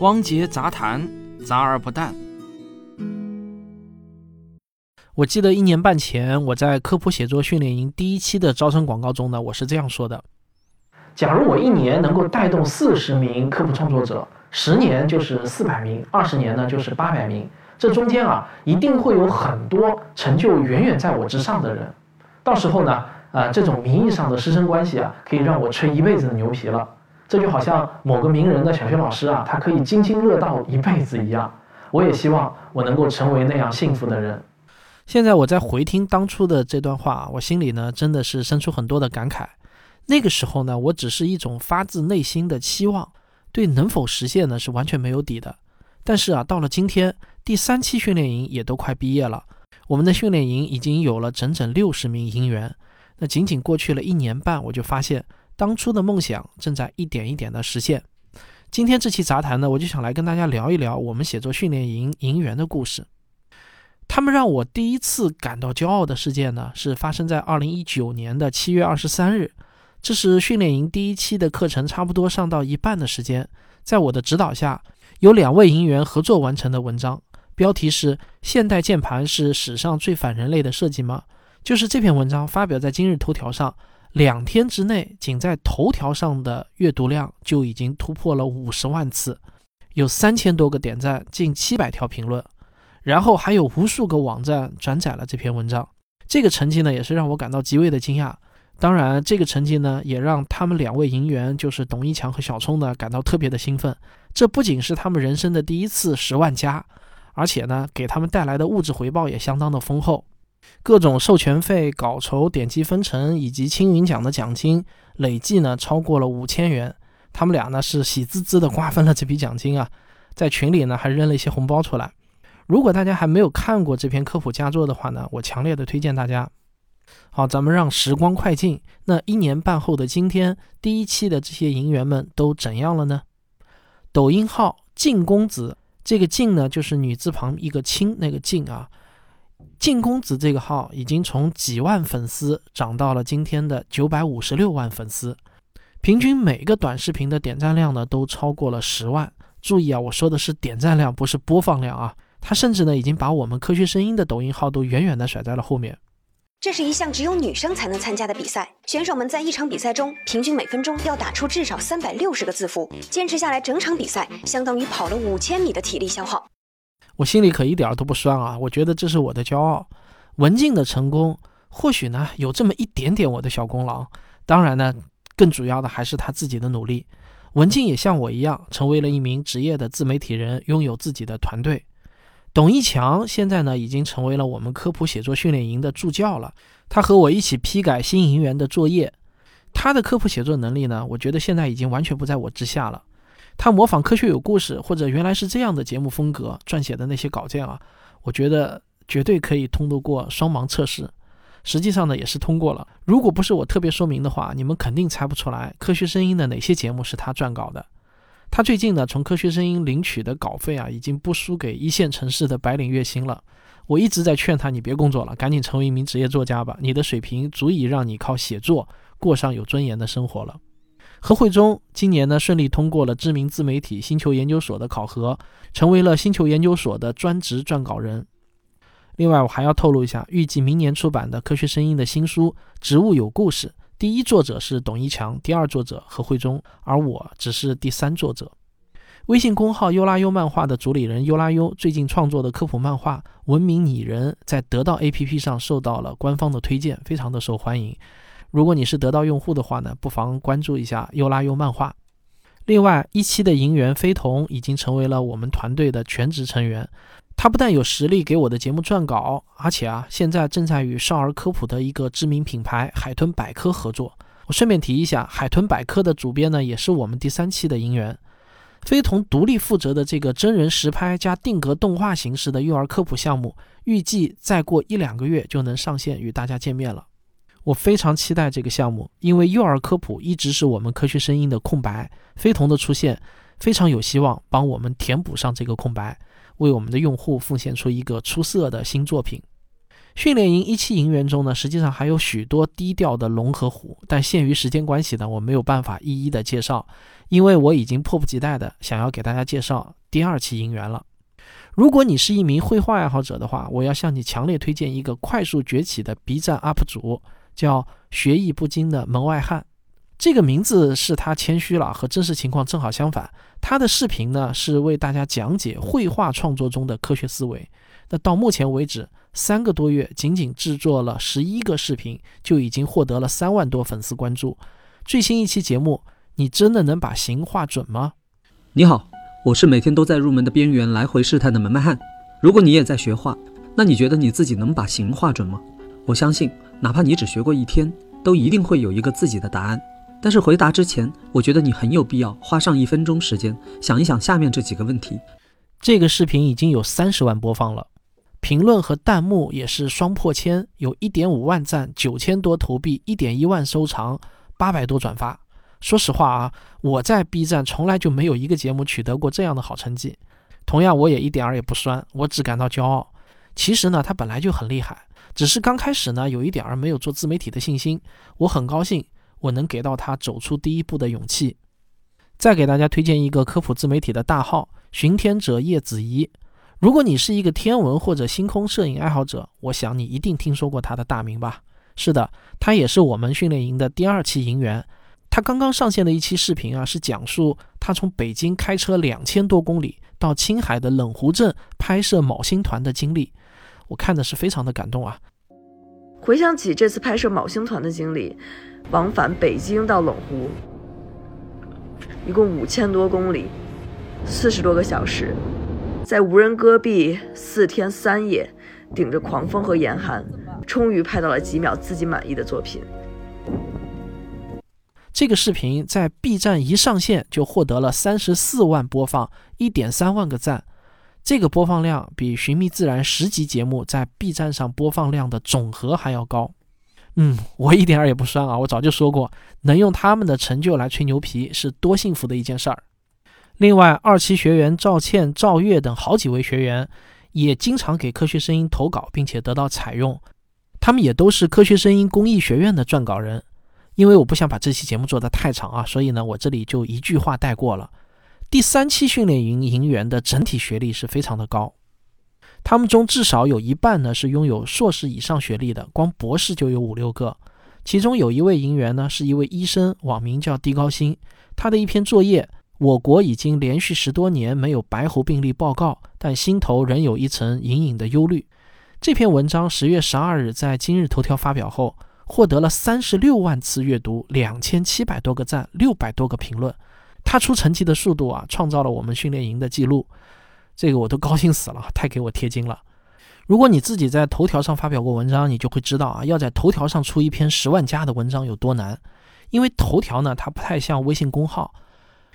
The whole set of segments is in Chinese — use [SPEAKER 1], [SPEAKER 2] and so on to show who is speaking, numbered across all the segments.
[SPEAKER 1] 汪杰杂谈，杂而不淡。
[SPEAKER 2] 我记得一年半前，我在科普写作训练营第一期的招生广告中呢，我是这样说的：假如我一年能够带动四十名科普创作者，十年就是四百名，二十年呢就是八百名。这中间啊，一定会有很多成就远远在我之上的人。到时候呢，呃，这种名义上的师生关系啊，可以让我吹一辈子的牛皮了。这就好像某个名人的小学老师啊，他可以津津乐道一辈子一样。我也希望我能够成为那样幸福的人。现在我在回听当初的这段话，我心里呢真的是生出很多的感慨。那个时候呢，我只是一种发自内心的期望，对能否实现呢是完全没有底的。但是啊，到了今天，第三期训练营也都快毕业了，我们的训练营已经有了整整六十名营员。那仅仅过去了一年半，我就发现当初的梦想正在一点一点的实现。今天这期杂谈呢，我就想来跟大家聊一聊我们写作训练营营员的故事。他们让我第一次感到骄傲的事件呢，是发生在二零一九年的七月二十三日。这是训练营第一期的课程差不多上到一半的时间，在我的指导下，有两位营员合作完成的文章，标题是《现代键盘是史上最反人类的设计吗》。就是这篇文章发表在今日头条上，两天之内，仅在头条上的阅读量就已经突破了五十万次，有三千多个点赞，近七百条评论。然后还有无数个网站转载了这篇文章，这个成绩呢也是让我感到极为的惊讶。当然，这个成绩呢也让他们两位营员，就是董一强和小聪呢感到特别的兴奋。这不仅是他们人生的第一次十万加，而且呢给他们带来的物质回报也相当的丰厚，各种授权费、稿酬、点击分成以及青云奖的奖金累计呢超过了五千元。他们俩呢是喜滋滋的瓜分了这笔奖金啊，在群里呢还扔了一些红包出来。如果大家还没有看过这篇科普佳作的话呢，我强烈的推荐大家。好，咱们让时光快进，那一年半后的今天，第一期的这些营员们都怎样了呢？抖音号静公子，这个静呢就是女字旁一个清那个静啊。静公子这个号已经从几万粉丝涨到了今天的九百五十六万粉丝，平均每个短视频的点赞量呢都超过了十万。注意啊，我说的是点赞量，不是播放量啊。他甚至呢，已经把我们科学声音的抖音号都远远的甩在了后面。
[SPEAKER 3] 这是一项只有女生才能参加的比赛，选手们在一场比赛中，平均每分钟要打出至少三百六十个字符，坚持下来整场比赛，相当于跑了五千米的体力消耗。
[SPEAKER 2] 我心里可一点都不酸啊！我觉得这是我的骄傲。文静的成功，或许呢有这么一点点我的小功劳，当然呢，更主要的还是他自己的努力。文静也像我一样，成为了一名职业的自媒体人，拥有自己的团队。董一强现在呢，已经成为了我们科普写作训练营的助教了。他和我一起批改新营员的作业。他的科普写作能力呢，我觉得现在已经完全不在我之下了。他模仿《科学有故事》或者原来是这样的节目风格撰写的那些稿件啊，我觉得绝对可以通得过双盲测试。实际上呢，也是通过了。如果不是我特别说明的话，你们肯定猜不出来《科学声音》的哪些节目是他撰稿的。他最近呢，从科学声音领取的稿费啊，已经不输给一线城市的白领月薪了。我一直在劝他，你别工作了，赶紧成为一名职业作家吧。你的水平足以让你靠写作过上有尊严的生活了。何慧中今年呢，顺利通过了知名自媒体星球研究所的考核，成为了星球研究所的专职撰稿人。另外，我还要透露一下，预计明年出版的科学声音的新书《植物有故事》。第一作者是董一强，第二作者何慧中，而我只是第三作者。微信公号优拉优漫画的主理人优拉优最近创作的科普漫画《文明拟人》在得到 APP 上受到了官方的推荐，非常的受欢迎。如果你是得到用户的话呢，不妨关注一下优拉优漫画。另外，一期的银元飞童已经成为了我们团队的全职成员。他不但有实力给我的节目撰稿，而且啊，现在正在与少儿科普的一个知名品牌海豚百科合作。我顺便提一下，海豚百科的主编呢，也是我们第三期的银员。非同独立负责的这个真人实拍加定格动画形式的幼儿科普项目，预计再过一两个月就能上线与大家见面了。我非常期待这个项目，因为幼儿科普一直是我们科学声音的空白，非同的出现非常有希望帮我们填补上这个空白。为我们的用户奉献出一个出色的新作品。训练营一期营员中呢，实际上还有许多低调的龙和虎，但限于时间关系呢，我没有办法一一的介绍，因为我已经迫不及待的想要给大家介绍第二期营员了。如果你是一名绘画爱好者的话，我要向你强烈推荐一个快速崛起的 B 站 UP 主，叫学艺不精的门外汉。这个名字是他谦虚了，和真实情况正好相反。他的视频呢是为大家讲解绘画创作中的科学思维。那到目前为止，三个多月，仅仅制作了十一个视频，就已经获得了三万多粉丝关注。最新一期节目，你真的能把形画准吗？
[SPEAKER 4] 你好，我是每天都在入门的边缘来回试探的门外汉。如果你也在学画，那你觉得你自己能把形画准吗？我相信，哪怕你只学过一天，都一定会有一个自己的答案。但是回答之前，我觉得你很有必要花上一分钟时间想一想下面这几个问题。
[SPEAKER 2] 这个视频已经有三十万播放了，评论和弹幕也是双破千，有一点五万赞，九千多投币，一点一万收藏，八百多转发。说实话啊，我在 B 站从来就没有一个节目取得过这样的好成绩。同样，我也一点儿也不酸，我只感到骄傲。其实呢，他本来就很厉害，只是刚开始呢，有一点儿没有做自媒体的信心。我很高兴。我能给到他走出第一步的勇气。再给大家推荐一个科普自媒体的大号“巡天者叶子怡”。如果你是一个天文或者星空摄影爱好者，我想你一定听说过他的大名吧？是的，他也是我们训练营的第二期营员。他刚刚上线的一期视频啊，是讲述他从北京开车两千多公里到青海的冷湖镇拍摄昴星团的经历。我看的是非常的感动啊！
[SPEAKER 5] 回想起这次拍摄昴星团的经历。往返北京到冷湖，一共五千多公里，四十多个小时，在无人戈壁四天三夜，顶着狂风和严寒，终于拍到了几秒自己满意的作品。
[SPEAKER 2] 这个视频在 B 站一上线就获得了三十四万播放，一点三万个赞，这个播放量比《寻觅自然》十集节目在 B 站上播放量的总和还要高。嗯，我一点儿也不酸啊！我早就说过，能用他们的成就来吹牛皮是多幸福的一件事儿。另外，二期学员赵倩、赵月等好几位学员也经常给科学声音投稿，并且得到采用。他们也都是科学声音公益学院的撰稿人。因为我不想把这期节目做得太长啊，所以呢，我这里就一句话带过了。第三期训练营营员的整体学历是非常的高。他们中至少有一半呢是拥有硕士以上学历的，光博士就有五六个。其中有一位营员呢是一位医生，网名叫低高薪。他的一篇作业：我国已经连续十多年没有白喉病例报告，但心头仍有一层隐隐的忧虑。这篇文章十月十二日在今日头条发表后，获得了三十六万次阅读，两千七百多个赞，六百多个评论。他出成绩的速度啊，创造了我们训练营的记录。这个我都高兴死了，太给我贴金了。如果你自己在头条上发表过文章，你就会知道啊，要在头条上出一篇十万加的文章有多难。因为头条呢，它不太像微信公号。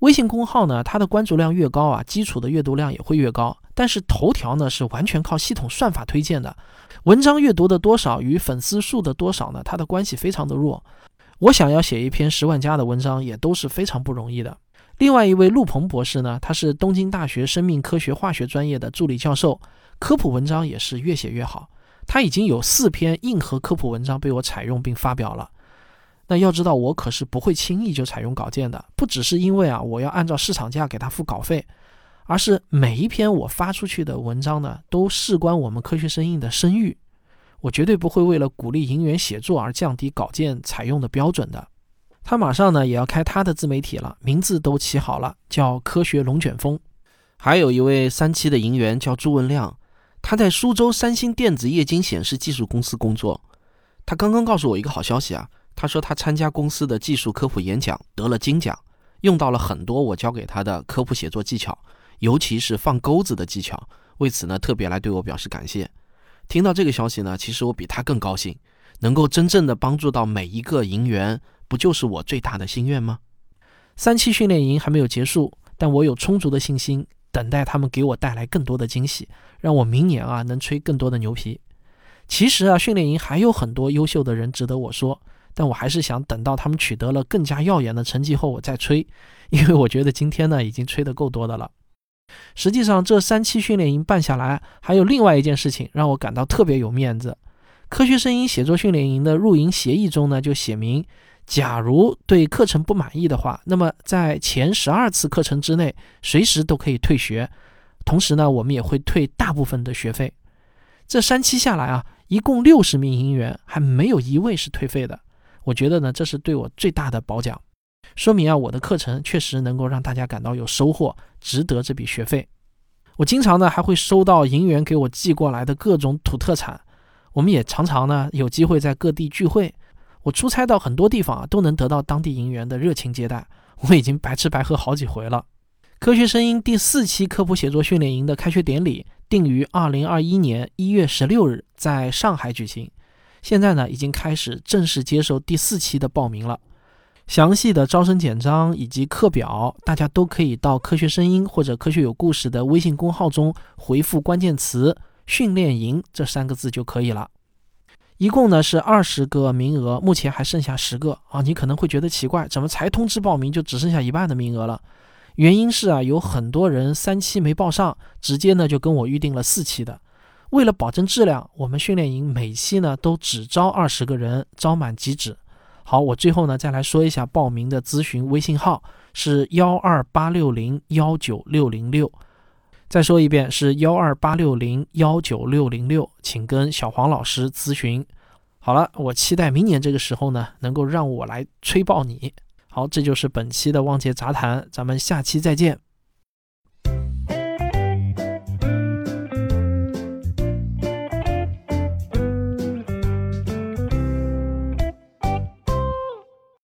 [SPEAKER 2] 微信公号呢，它的关注量越高啊，基础的阅读量也会越高。但是头条呢，是完全靠系统算法推荐的，文章阅读的多少与粉丝数的多少呢，它的关系非常的弱。我想要写一篇十万加的文章，也都是非常不容易的。另外一位陆鹏博士呢，他是东京大学生命科学化学专业的助理教授，科普文章也是越写越好。他已经有四篇硬核科普文章被我采用并发表了。那要知道，我可是不会轻易就采用稿件的，不只是因为啊，我要按照市场价给他付稿费，而是每一篇我发出去的文章呢，都事关我们科学生硬的声誉，我绝对不会为了鼓励银元写作而降低稿件采用的标准的。他马上呢也要开他的自媒体了，名字都起好了，叫科学龙卷风。还有一位三期的营员叫朱文亮，他在苏州三星电子液晶显示技术公司工作。他刚刚告诉我一个好消息啊，他说他参加公司的技术科普演讲得了金奖，用到了很多我教给他的科普写作技巧，尤其是放钩子的技巧。为此呢，特别来对我表示感谢。听到这个消息呢，其实我比他更高兴，能够真正的帮助到每一个营员。不就是我最大的心愿吗？三期训练营还没有结束，但我有充足的信心，等待他们给我带来更多的惊喜，让我明年啊能吹更多的牛皮。其实啊，训练营还有很多优秀的人值得我说，但我还是想等到他们取得了更加耀眼的成绩后，我再吹，因为我觉得今天呢已经吹得够多的了。实际上，这三期训练营办下来，还有另外一件事情让我感到特别有面子。科学声音写作训练营的入营协议中呢，就写明，假如对课程不满意的话，那么在前十二次课程之内，随时都可以退学。同时呢，我们也会退大部分的学费。这三期下来啊，一共六十名营员，还没有一位是退费的。我觉得呢，这是对我最大的褒奖，说明啊，我的课程确实能够让大家感到有收获，值得这笔学费。我经常呢还会收到营员给我寄过来的各种土特产。我们也常常呢有机会在各地聚会，我出差到很多地方啊，都能得到当地营员的热情接待，我已经白吃白喝好几回了。科学声音第四期科普写作训练营的开学典礼定于二零二一年一月十六日在上海举行，现在呢已经开始正式接受第四期的报名了。详细的招生简章以及课表，大家都可以到科学声音或者科学有故事的微信公号中回复关键词。训练营这三个字就可以了，一共呢是二十个名额，目前还剩下十个啊！你可能会觉得奇怪，怎么才通知报名就只剩下一半的名额了？原因是啊，有很多人三期没报上，直接呢就跟我预定了四期的。为了保证质量，我们训练营每期呢都只招二十个人，招满即止。好，我最后呢再来说一下报名的咨询微信号是幺二八六零幺九六零六。再说一遍，是幺二八六零幺九六零六，请跟小黄老师咨询。好了，我期待明年这个时候呢，能够让我来吹爆你。好，这就是本期的旺杰杂谈，咱们下期再见。